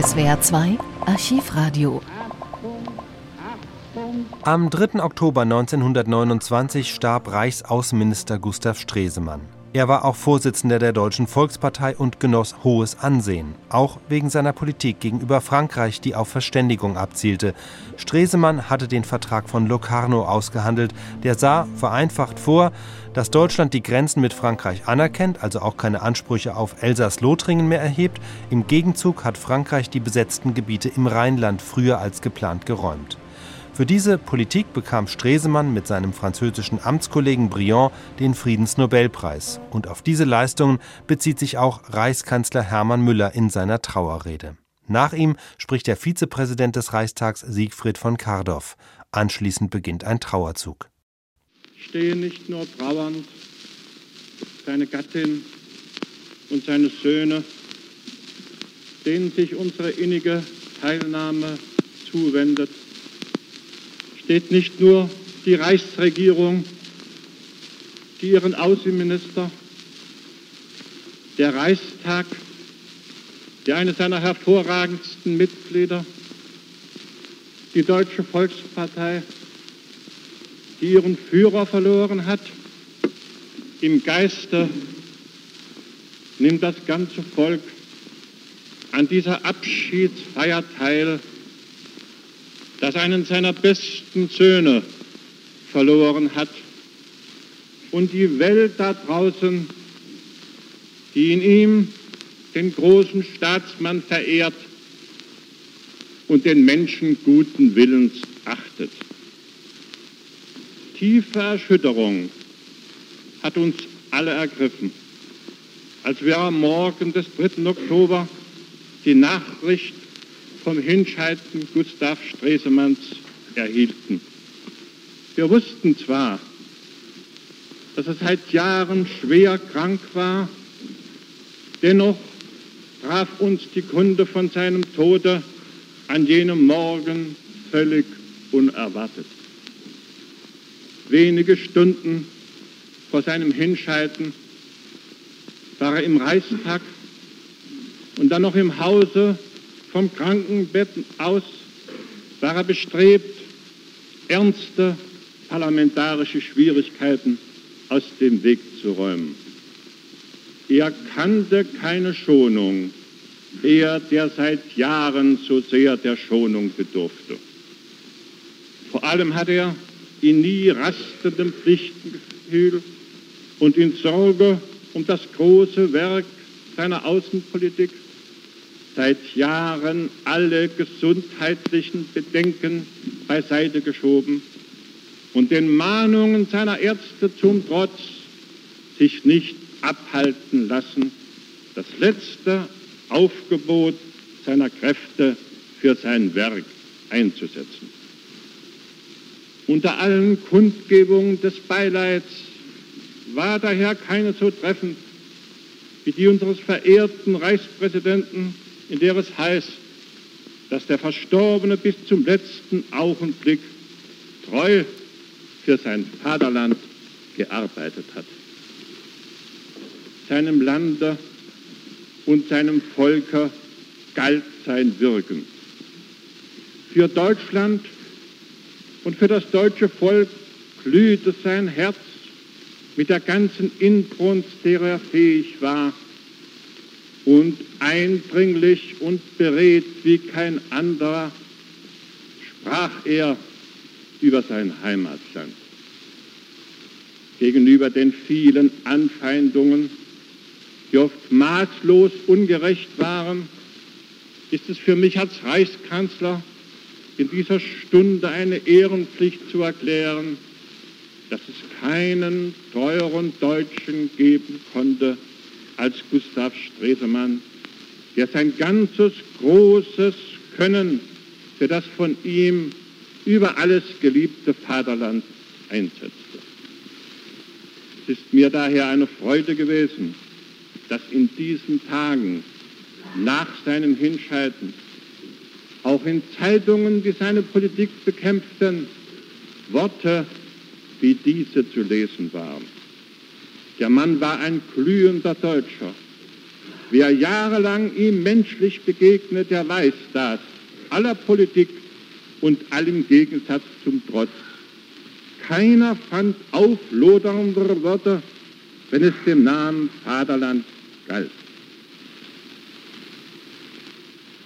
SWR 2 Archivradio. Am 3. Oktober 1929 starb Reichsaußenminister Gustav Stresemann. Er war auch Vorsitzender der Deutschen Volkspartei und genoss hohes Ansehen, auch wegen seiner Politik gegenüber Frankreich, die auf Verständigung abzielte. Stresemann hatte den Vertrag von Locarno ausgehandelt, der sah vereinfacht vor, dass Deutschland die Grenzen mit Frankreich anerkennt, also auch keine Ansprüche auf Elsass-Lothringen mehr erhebt. Im Gegenzug hat Frankreich die besetzten Gebiete im Rheinland früher als geplant geräumt. Für diese Politik bekam Stresemann mit seinem französischen Amtskollegen Briand den Friedensnobelpreis. Und auf diese Leistungen bezieht sich auch Reichskanzler Hermann Müller in seiner Trauerrede. Nach ihm spricht der Vizepräsident des Reichstags Siegfried von Kardorff. Anschließend beginnt ein Trauerzug. Ich stehe nicht nur trauernd, seine Gattin und seine Söhne, denen sich unsere innige Teilnahme zuwendet, steht nicht nur die Reichsregierung, die ihren Außenminister, der Reichstag, der eines seiner hervorragendsten Mitglieder, die Deutsche Volkspartei, die ihren Führer verloren hat. Im Geiste nimmt das ganze Volk an dieser Abschiedsfeier teil, das einen seiner besten Söhne verloren hat und die Welt da draußen, die in ihm den großen Staatsmann verehrt und den Menschen guten Willens achtet. Tiefe Erschütterung hat uns alle ergriffen, als wir am Morgen des 3. Oktober die Nachricht vom Hinscheiden Gustav Stresemanns erhielten. Wir wussten zwar, dass er seit Jahren schwer krank war, dennoch traf uns die Kunde von seinem Tode an jenem Morgen völlig unerwartet. Wenige Stunden vor seinem Hinscheiden war er im Reichstag und dann noch im Hause vom Krankenbett aus war er bestrebt, ernste parlamentarische Schwierigkeiten aus dem Weg zu räumen. Er kannte keine Schonung, er, der seit Jahren so sehr der Schonung bedurfte. Vor allem hat er in nie rastendem Pflichtengefühl und in Sorge um das große Werk seiner Außenpolitik seit Jahren alle gesundheitlichen Bedenken beiseite geschoben und den Mahnungen seiner Ärzte zum Trotz sich nicht abhalten lassen, das letzte Aufgebot seiner Kräfte für sein Werk einzusetzen. Unter allen Kundgebungen des Beileids war daher keine so treffend wie die unseres verehrten Reichspräsidenten in der es heißt, dass der Verstorbene bis zum letzten Augenblick treu für sein Vaterland gearbeitet hat. Seinem Lande und seinem Volke galt sein Wirken. Für Deutschland und für das deutsche Volk glühte sein Herz mit der ganzen Inbrunst, der er fähig war, und eindringlich und beredt wie kein anderer sprach er über sein Heimatland. Gegenüber den vielen Anfeindungen, die oft maßlos ungerecht waren, ist es für mich als Reichskanzler in dieser Stunde eine Ehrenpflicht zu erklären, dass es keinen teuren Deutschen geben konnte, als Gustav Stresemann, der sein ganzes großes Können für das von ihm über alles geliebte Vaterland einsetzte. Es ist mir daher eine Freude gewesen, dass in diesen Tagen nach seinem Hinscheiden auch in Zeitungen, die seine Politik bekämpften, Worte wie diese zu lesen waren. Der Mann war ein glühender Deutscher, Wer jahrelang ihm menschlich begegnet, der weiß das. Aller Politik und allem Gegensatz zum Trotz. Keiner fand aufloderndere Wörter, wenn es dem Namen Vaterland galt.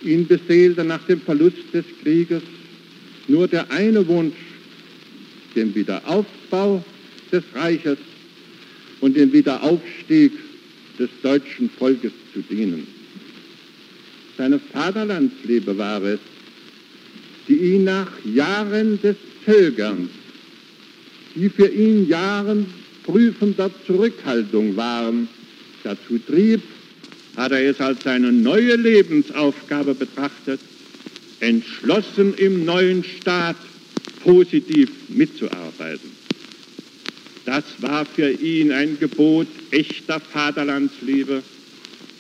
Ihn beseelte nach dem Verlust des Krieges nur der eine Wunsch, den Wiederaufbau des Reiches und den Wiederaufstieg des deutschen Volkes zu dienen. Seine Vaterlandsliebe war es, die ihn nach Jahren des Zögerns, die für ihn Jahren prüfender Zurückhaltung waren, dazu trieb, hat er es als seine neue Lebensaufgabe betrachtet, entschlossen im neuen Staat positiv mitzuarbeiten. Das war für ihn ein Gebot echter Vaterlandsliebe,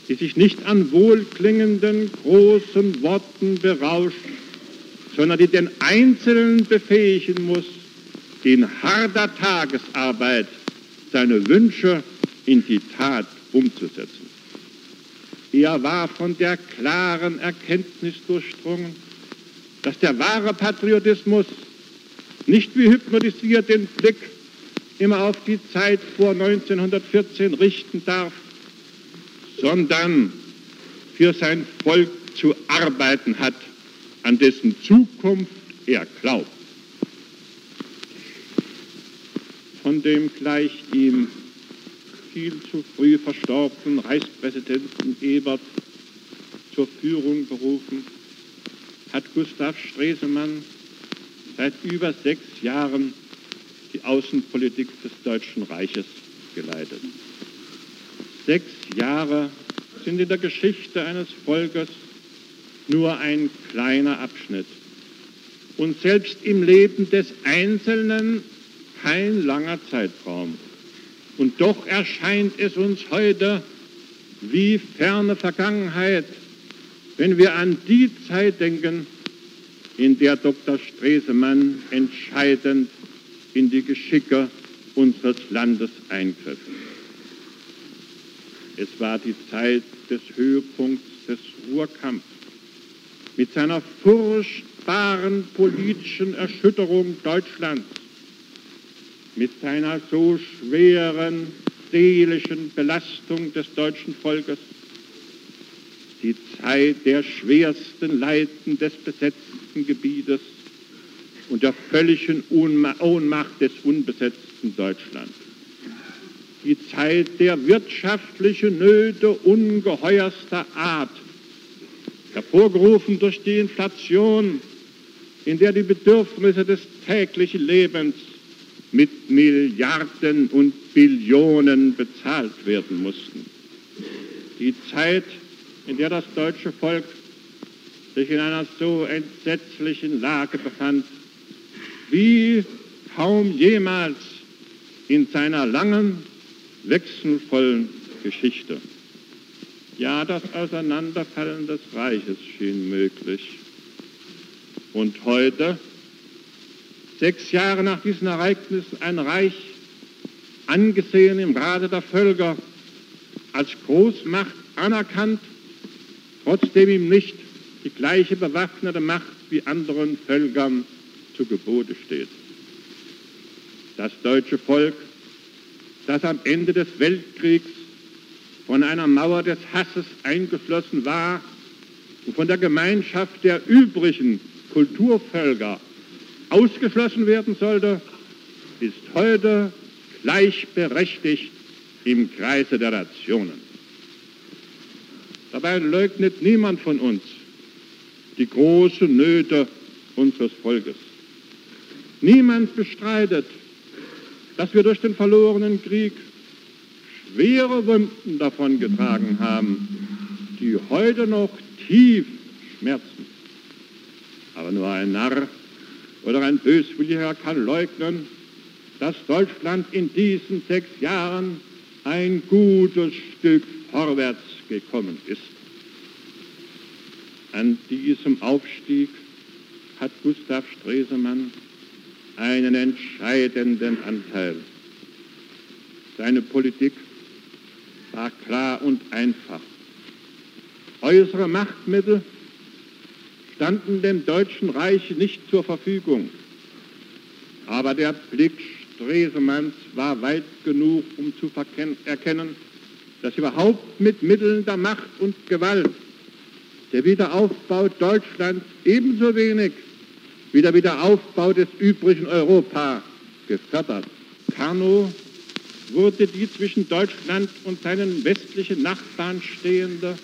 die sich nicht an wohlklingenden großen Worten berauscht, sondern die den Einzelnen befähigen muss, in harter Tagesarbeit seine Wünsche in die Tat umzusetzen. Er war von der klaren Erkenntnis durchdrungen, dass der wahre Patriotismus nicht wie hypnotisiert den Blick immer auf die Zeit vor 1914 richten darf, sondern für sein Volk zu arbeiten hat, an dessen Zukunft er glaubt. Von dem gleich ihm viel zu früh verstorbenen Reichspräsidenten Ebert zur Führung berufen, hat Gustav Stresemann seit über sechs Jahren die Außenpolitik des Deutschen Reiches geleitet. Sechs Jahre sind in der Geschichte eines Volkes nur ein kleiner Abschnitt und selbst im Leben des Einzelnen kein langer Zeitraum. Und doch erscheint es uns heute wie ferne Vergangenheit, wenn wir an die Zeit denken, in der Dr. Stresemann entscheidend in die Geschicke unseres Landes eingriff. Es war die Zeit des Höhepunkts des Ruhrkampfs mit seiner furchtbaren politischen Erschütterung Deutschlands. Mit seiner so schweren seelischen Belastung des deutschen Volkes, die Zeit der schwersten Leiden des besetzten Gebietes und der völligen Ohnmacht des unbesetzten Deutschlands. Die Zeit der wirtschaftlichen Nöte ungeheuerster Art, hervorgerufen durch die Inflation, in der die Bedürfnisse des täglichen Lebens mit Milliarden und Billionen bezahlt werden mussten. Die Zeit, in der das deutsche Volk sich in einer so entsetzlichen Lage befand, wie kaum jemals in seiner langen, wechselvollen Geschichte. Ja, das Auseinanderfallen des Reiches schien möglich. Und heute sechs Jahre nach diesen Ereignissen ein Reich, angesehen im Rate der Völker, als Großmacht anerkannt, trotzdem ihm nicht die gleiche bewaffnete Macht wie anderen Völkern zu Gebote steht. Das deutsche Volk, das am Ende des Weltkriegs von einer Mauer des Hasses eingeschlossen war und von der Gemeinschaft der übrigen Kulturvölker ausgeschlossen werden sollte, ist heute gleichberechtigt im Kreise der Nationen. Dabei leugnet niemand von uns die großen Nöte unseres Volkes. Niemand bestreitet, dass wir durch den verlorenen Krieg schwere Wunden davongetragen haben, die heute noch tief schmerzen. Aber nur ein Narr oder ein Böswilliger kann leugnen, dass Deutschland in diesen sechs Jahren ein gutes Stück vorwärts gekommen ist. An diesem Aufstieg hat Gustav Stresemann einen entscheidenden Anteil. Seine Politik war klar und einfach. Äußere Machtmittel standen dem Deutschen Reich nicht zur Verfügung. Aber der Blick Stresemanns war weit genug, um zu erkennen, dass überhaupt mit Mitteln der Macht und Gewalt der Wiederaufbau Deutschlands ebenso wenig wie der Wiederaufbau des übrigen Europa gefördert. Karnow wurde die zwischen Deutschland und seinen westlichen Nachbarn stehende,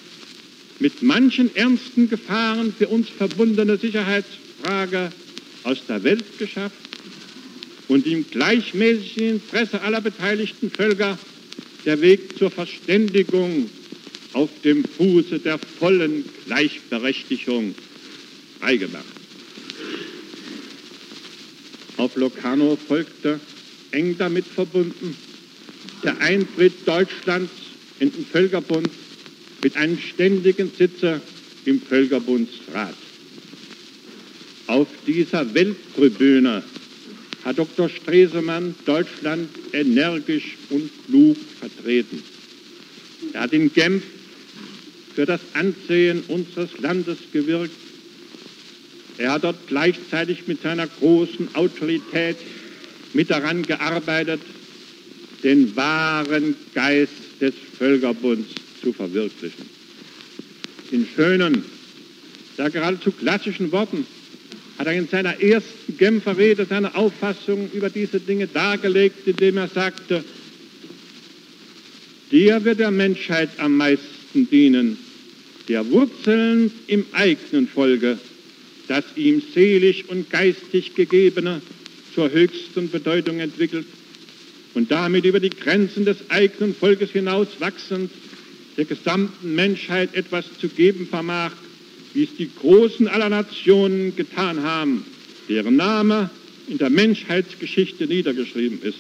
mit manchen ernsten Gefahren für uns verbundene Sicherheitsfrage aus der Welt geschafft und im gleichmäßigen Interesse aller beteiligten Völker der Weg zur Verständigung auf dem Fuße der vollen Gleichberechtigung freigemacht. Auf Locarno folgte, eng damit verbunden, der Eintritt Deutschlands in den Völkerbund mit einem ständigen Sitzer im Völkerbundsrat. Auf dieser Welttribüne hat Dr. Stresemann Deutschland energisch und klug vertreten. Er hat in Genf für das Ansehen unseres Landes gewirkt. Er hat dort gleichzeitig mit seiner großen Autorität mit daran gearbeitet, den wahren Geist des Völkerbunds zu verwirklichen. In schönen, ja geradezu klassischen Worten hat er in seiner ersten Genfer Rede seine Auffassung über diese Dinge dargelegt, indem er sagte, der wird der Menschheit am meisten dienen, der Wurzeln im eigenen Volke, das ihm seelisch und geistig gegebene zur höchsten Bedeutung entwickelt und damit über die Grenzen des eigenen Volkes hinaus wachsend der gesamten Menschheit etwas zu geben vermag, wie es die Großen aller Nationen getan haben, deren Name in der Menschheitsgeschichte niedergeschrieben ist.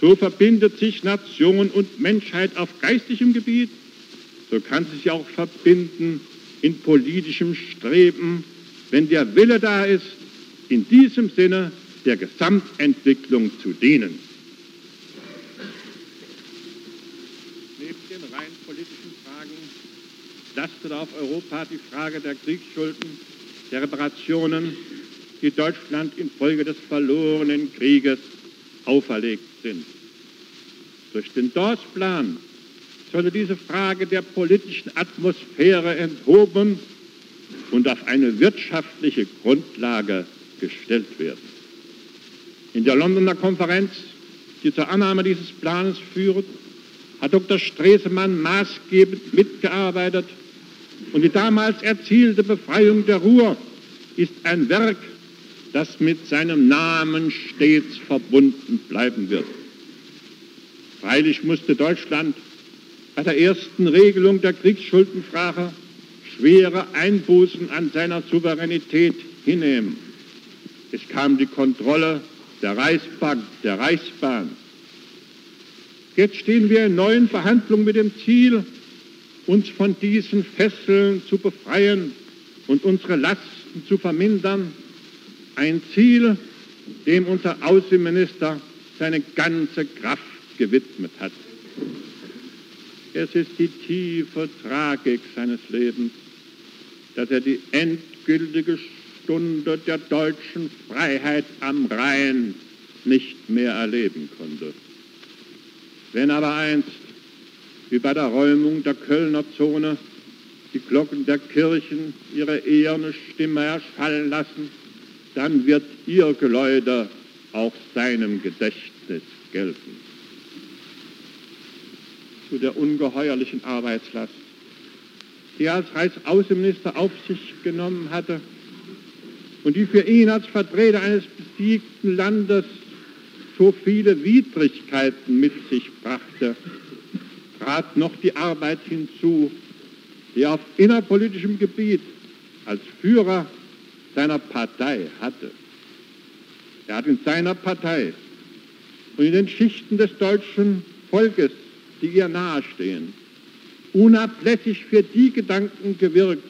So verbindet sich Nation und Menschheit auf geistigem Gebiet, so kann sie sich auch verbinden in politischem Streben, wenn der Wille da ist, in diesem Sinne der Gesamtentwicklung zu dienen. Neben den rein politischen Fragen lastet auf Europa die Frage der Kriegsschulden, der Reparationen, die Deutschland infolge des verlorenen Krieges auferlegt sind. Durch den Dawes-Plan sollte diese Frage der politischen Atmosphäre enthoben und auf eine wirtschaftliche Grundlage gestellt werden. In der Londoner Konferenz, die zur Annahme dieses Planes führt, hat Dr. Stresemann maßgebend mitgearbeitet und die damals erzielte Befreiung der Ruhr ist ein Werk, das mit seinem Namen stets verbunden bleiben wird. Freilich musste Deutschland bei der ersten Regelung der Kriegsschuldenfrage schwere Einbußen an seiner Souveränität hinnehmen. Es kam die Kontrolle der Reichsbank, der Reichsbahn. Jetzt stehen wir in neuen Verhandlungen mit dem Ziel, uns von diesen Fesseln zu befreien und unsere Lasten zu vermindern. Ein Ziel, dem unser Außenminister seine ganze Kraft gewidmet hat. Es ist die tiefe Tragik seines Lebens, dass er die endgültige Stunde der deutschen Freiheit am Rhein nicht mehr erleben konnte. Wenn aber einst wie bei der Räumung der Kölner Zone die Glocken der Kirchen ihre eherne Stimme erschallen lassen, dann wird ihr Geläute auch seinem Gedächtnis gelten. Zu der ungeheuerlichen Arbeitslast, die er als Reichsaußenminister auf sich genommen hatte und die für ihn als Vertreter eines besiegten Landes so viele Widrigkeiten mit sich brachte, trat noch die Arbeit hinzu, die er auf innerpolitischem Gebiet als Führer seiner Partei hatte. Er hat in seiner Partei und in den Schichten des deutschen Volkes, die ihr nahestehen, unablässig für die Gedanken gewirkt,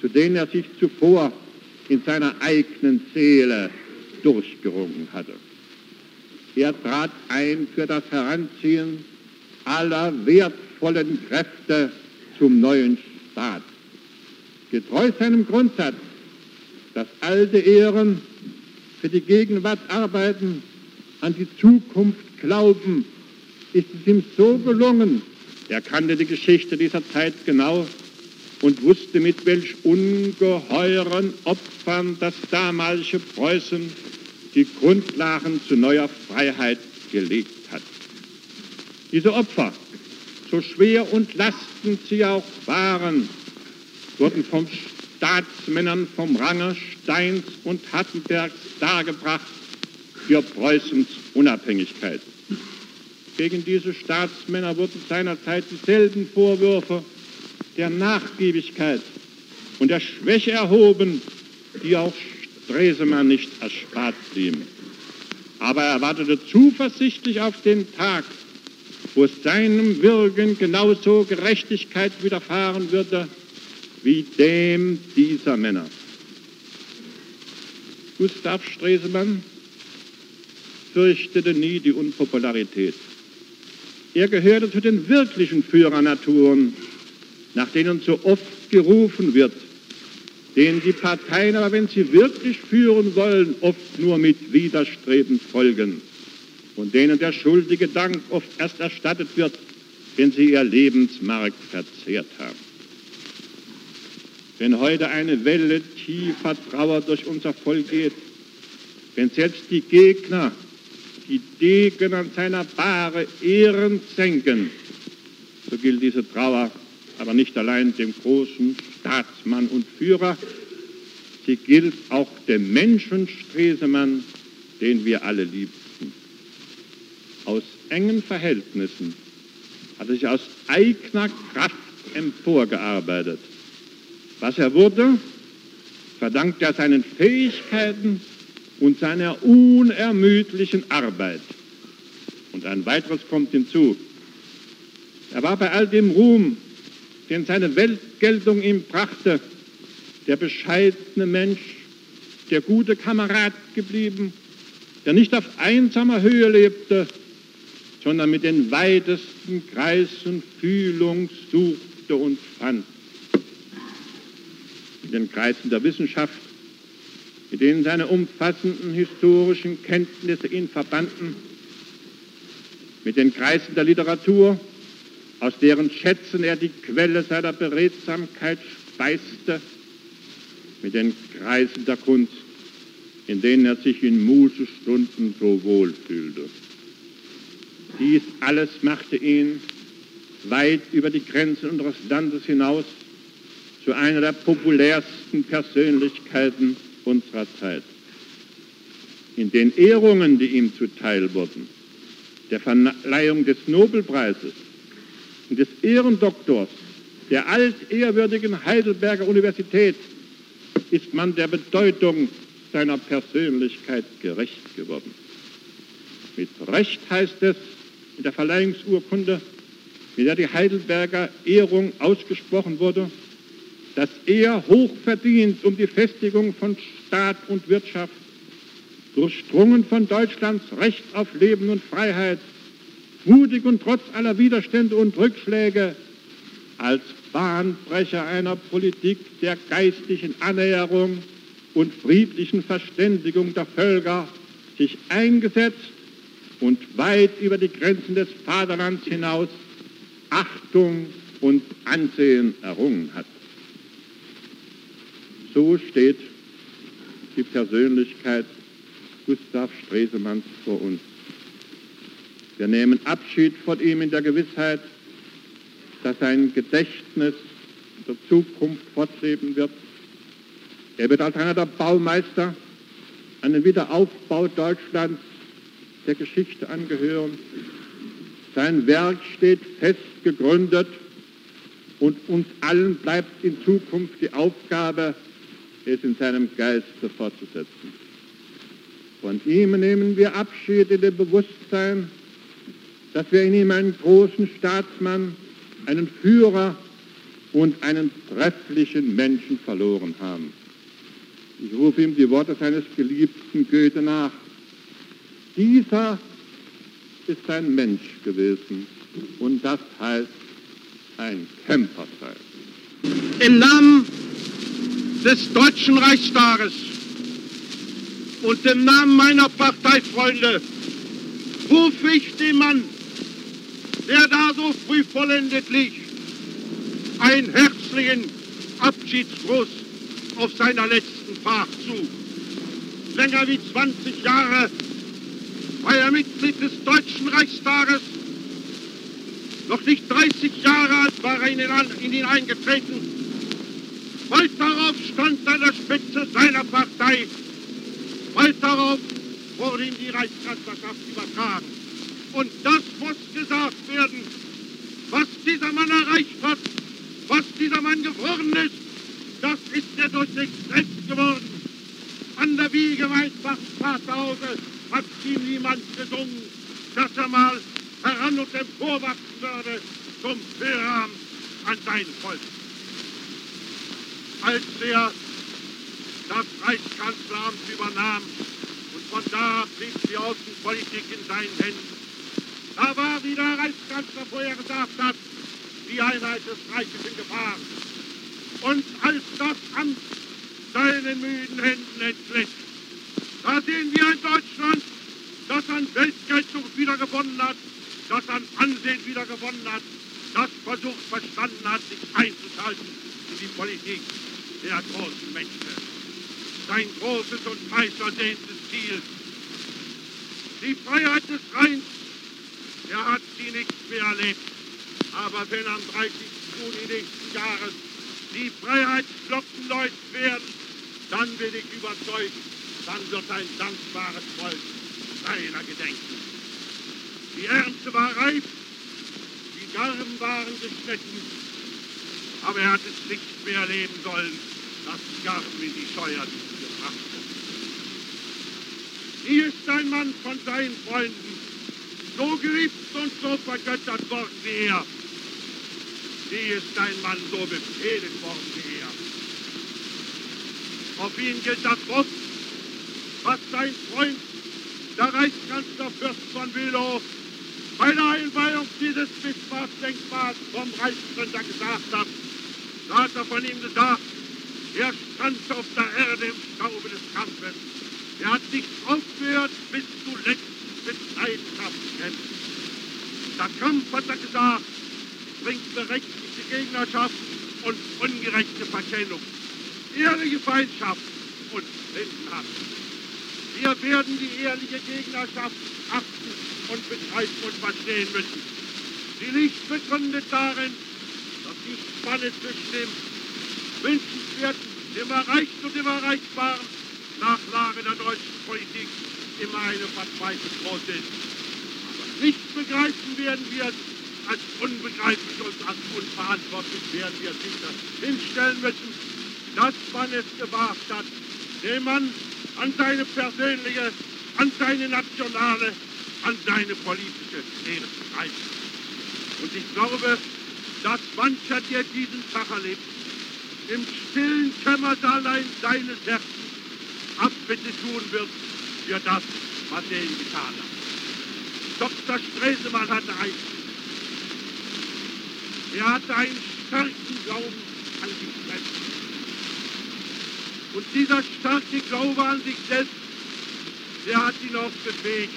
zu denen er sich zuvor in seiner eigenen Seele durchgerungen hatte. Er trat ein für das Heranziehen aller wertvollen Kräfte zum neuen Staat. Getreu seinem Grundsatz, dass alte Ehren für die Gegenwart arbeiten, an die Zukunft glauben, ist es ihm so gelungen, er kannte die Geschichte dieser Zeit genau und wusste, mit welch ungeheuren Opfern das damalige Preußen die Grundlagen zu neuer Freiheit gelegt hat. Diese Opfer, so schwer und lastend sie auch waren, wurden von Staatsmännern vom Range Steins und Hattenbergs dargebracht für Preußens Unabhängigkeit. Gegen diese Staatsmänner wurden seinerzeit dieselben Vorwürfe der Nachgiebigkeit und der Schwäche erhoben, die auch Stresemann nicht erspart blieben. Aber er wartete zuversichtlich auf den Tag, wo seinem Wirken genauso Gerechtigkeit widerfahren würde wie dem dieser Männer. Gustav Stresemann fürchtete nie die Unpopularität. Er gehörte zu den wirklichen Führernaturen, nach denen so oft gerufen wird, denen die Parteien aber, wenn sie wirklich führen wollen, oft nur mit Widerstreben folgen und denen der schuldige Dank oft erst erstattet wird, wenn sie ihr Lebensmark verzehrt haben. Wenn heute eine Welle tiefer Trauer durch unser Volk geht, wenn selbst die Gegner die Degen an seiner Bahre Ehren senken, so gilt diese Trauer aber nicht allein dem großen Staatsmann und Führer, sie gilt auch dem Menschen Stresemann, den wir alle liebten. Aus engen Verhältnissen hat er sich aus eigener Kraft emporgearbeitet. Was er wurde, verdankt er seinen Fähigkeiten und seiner unermüdlichen Arbeit. Und ein weiteres kommt hinzu. Er war bei all dem Ruhm, den seine Weltgeltung ihm brachte, der bescheidene Mensch, der gute Kamerad geblieben, der nicht auf einsamer Höhe lebte, sondern mit den weitesten Kreisen Fühlung suchte und fand. In den Kreisen der Wissenschaft mit denen seine umfassenden historischen Kenntnisse ihn verbanden, mit den Kreisen der Literatur, aus deren Schätzen er die Quelle seiner Beredsamkeit speiste, mit den Kreisen der Kunst, in denen er sich in Mußestunden so wohl fühlte. Dies alles machte ihn weit über die Grenzen unseres Landes hinaus zu einer der populärsten Persönlichkeiten unserer Zeit. In den Ehrungen, die ihm zuteil wurden, der Verleihung des Nobelpreises und des Ehrendoktors der altehrwürdigen Heidelberger Universität ist man der Bedeutung seiner Persönlichkeit gerecht geworden. Mit Recht heißt es in der Verleihungsurkunde, mit der die Heidelberger Ehrung ausgesprochen wurde, dass er hochverdient um die Festigung von Staat und Wirtschaft, durchdrungen von Deutschlands Recht auf Leben und Freiheit, mutig und trotz aller Widerstände und Rückschläge, als Bahnbrecher einer Politik der geistigen Annäherung und friedlichen Verständigung der Völker sich eingesetzt und weit über die Grenzen des Vaterlands hinaus Achtung und Ansehen errungen hat. So steht die Persönlichkeit Gustav Stresemanns vor uns. Wir nehmen Abschied von ihm in der Gewissheit, dass sein Gedächtnis in der Zukunft fortleben wird. Er wird als einer der Baumeister an den Wiederaufbau Deutschlands der Geschichte angehören. Sein Werk steht fest gegründet und uns allen bleibt in Zukunft die Aufgabe, es in seinem Geiste fortzusetzen. Von ihm nehmen wir Abschied in dem Bewusstsein, dass wir in ihm einen großen Staatsmann, einen Führer und einen trefflichen Menschen verloren haben. Ich rufe ihm die Worte seines geliebten Goethe nach. Dieser ist ein Mensch gewesen und das heißt ein Kämpfer sein. Im Namen des Deutschen Reichstages und im Namen meiner Parteifreunde rufe ich dem Mann, der da so früh vollendet liegt, einen herzlichen Abschiedsgruß auf seiner letzten Fahrt zu. Länger wie 20 Jahre war er Mitglied des Deutschen Reichstages. Noch nicht 30 Jahre alt war er in ihn eingetreten. Bald darauf stand an der Spitze seiner Partei. Bald darauf wurde ihm die Reichskanzlerschaft übertragen. Und das muss gesagt werden, was dieser Mann erreicht hat, was dieser Mann geworden ist, das ist er durch sich selbst geworden. An der Wiege meines Vaterhause hat ihm niemand gesungen, dass er mal heran und emporwachsen würde zum Führer an sein Volk. Als er das Reichskanzleramt übernahm und von da blieb die Außenpolitik in seinen Händen, da war, wie der Reichskanzler vorher gesagt hat, die Einheit des Reiches in Gefahr. Und als das Amt seinen müden Händen entglitt, da sehen wir ein Deutschland, das an Weltgeltung wiedergewonnen hat, das an Ansehen wiedergewonnen hat, das versucht verstanden hat, sich einzuschalten in die Politik der großen Mächte. Sein großes und heiß ersehntes Ziel. Die Freiheit des Rheins, er hat sie nicht mehr erlebt. Aber wenn am 30. Juni nächsten Jahres die Freiheitsglocken läuten werden, dann bin ich überzeugt, dann wird ein dankbares Volk seiner gedenken. Die Ernte war reif, die Garben waren geschnitten, aber er hat es nicht mehr erleben sollen, dass die Garben in die Scheuern gebracht wurden. Hier ist ein Mann von seinen Freunden, so geliebt und so vergöttert worden wie er. Wie ist ein Mann so befehligt worden wie er? Auf ihn gilt das Wort, was sein Freund, der Reichskanzler Fürst von Bülow, bei der Einweihung dieses Bismarck-Denkmals vom Reichsgründer gesagt hat. Da hat er von ihm gesagt, er stand auf der Erde im Staube des Kampfes. Er hat nicht aufgehört bis zuletzt mit Leidenschaft kämpfen. Der Kampf, hat er gesagt, bringt berechtigt Gegnerschaft und ungerechte Verkennung, ehrliche Feindschaft und Blindenhass. Wir werden die ehrliche Gegnerschaft achten und begreifen und verstehen müssen. Sie liegt begründet darin, dass die Spanne zwischen dem wünschenswerten, dem Erreichten und dem Erreichbaren nach Lage der deutschen Politik immer eine verzweifelt groß ist. Aber nicht begreifen werden wir es, als unbegreiflich und als unverantwortlich werden wir sicher hinstellen müssen, dass man es gewagt hat, den Mann an seine persönliche, an seine nationale, an seine politische Ehre zu greifen. Und ich glaube, dass mancher, der diesen Tag erlebt, im stillen Kämmerlein seines Herzens Abbitte tun wird für das, was er ihm getan hat. Dr. Stresemann hatte eins er hatte einen starken Glauben an sich selbst. Und dieser starke Glaube an sich selbst, der hat ihn auch befähigt,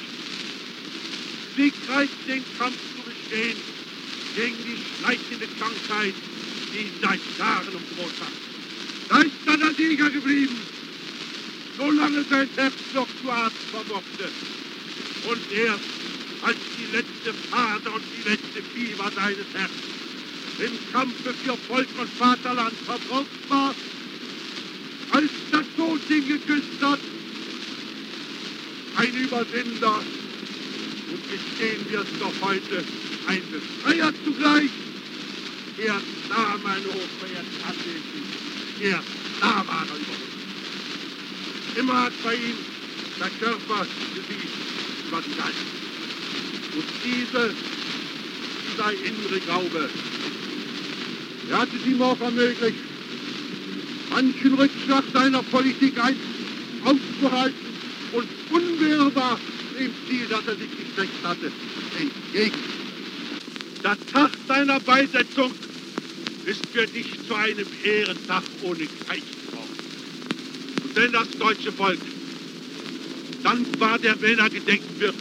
siegreich den Kampf zu bestehen gegen die schleichende Krankheit, die seit Jahren umdroht hat. Da ist dann der Sieger geblieben, solange sein Herz noch zu atmen vermochte. Und erst als die letzte Faser und die letzte Fieber seines Herzens im Kampfe für Volk und Vaterland verbraucht war, als das Tod ihn geküsst hat. Ein Überwinder, und gestehen wir es doch heute, ein Befreier zugleich. Er sah meine hochverehrten Anwesenden, er sah war er über uns. Immer hat bei ihm der Körper gesiegt über den Geist. Und diese, dieser innere Glaube, er hat es ihm auch ermöglicht, manchen Rückschlag seiner Politik auszuhalten und unwehrbar dem Ziel, das er sich gesteckt hatte, entgegen. Der Tag seiner Beisetzung ist für dich zu einem Ehrentag ohne Gleichen geworden. Und wenn das deutsche Volk dankbar der Männer gedenken wird,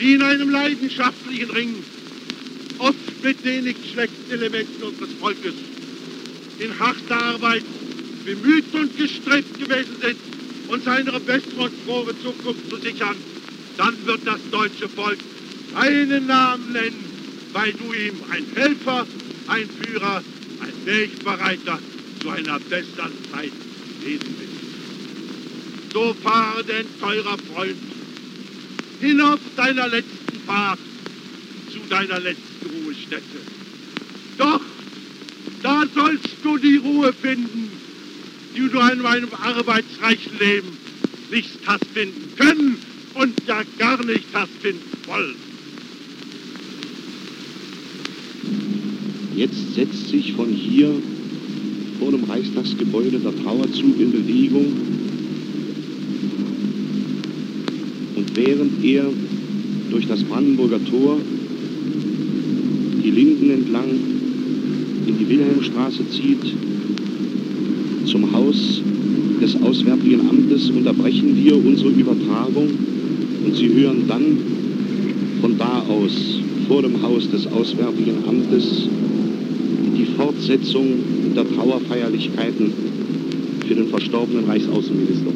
die in einem leidenschaftlichen Ring, oft mit den nicht schlechten Elementen unseres Volkes, in harter Arbeit bemüht und gestrebt gewesen sind, uns eine bessere und frohe Zukunft zu sichern, dann wird das deutsche Volk einen Namen nennen, weil du ihm ein Helfer, ein Führer, ein Wegbereiter zu einer besseren Zeit lesen willst. So fahre denn, teurer Freund, hinauf deiner letzten Fahrt zu deiner letzten Ruhestätte. Doch, da sollst du die Ruhe finden, die du in meinem arbeitsreichen Leben nicht hast finden können und ja gar nicht hast finden wollen. Jetzt setzt sich von hier vor dem Reichstagsgebäude der Trauerzug in Bewegung. Und während er durch das Brandenburger Tor die Linden entlang in die Wilhelmstraße zieht, zum Haus des Auswärtigen Amtes, unterbrechen wir unsere Übertragung und Sie hören dann von da aus vor dem Haus des Auswärtigen Amtes die Fortsetzung der Trauerfeierlichkeiten für den verstorbenen Reichsaußenminister.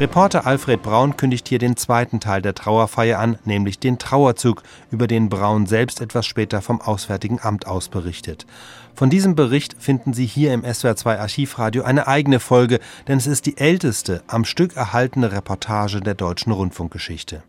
Reporter Alfred Braun kündigt hier den zweiten Teil der Trauerfeier an, nämlich den Trauerzug, über den Braun selbst etwas später vom Auswärtigen Amt aus berichtet. Von diesem Bericht finden Sie hier im SWR2 Archivradio eine eigene Folge, denn es ist die älteste am Stück erhaltene Reportage der deutschen Rundfunkgeschichte.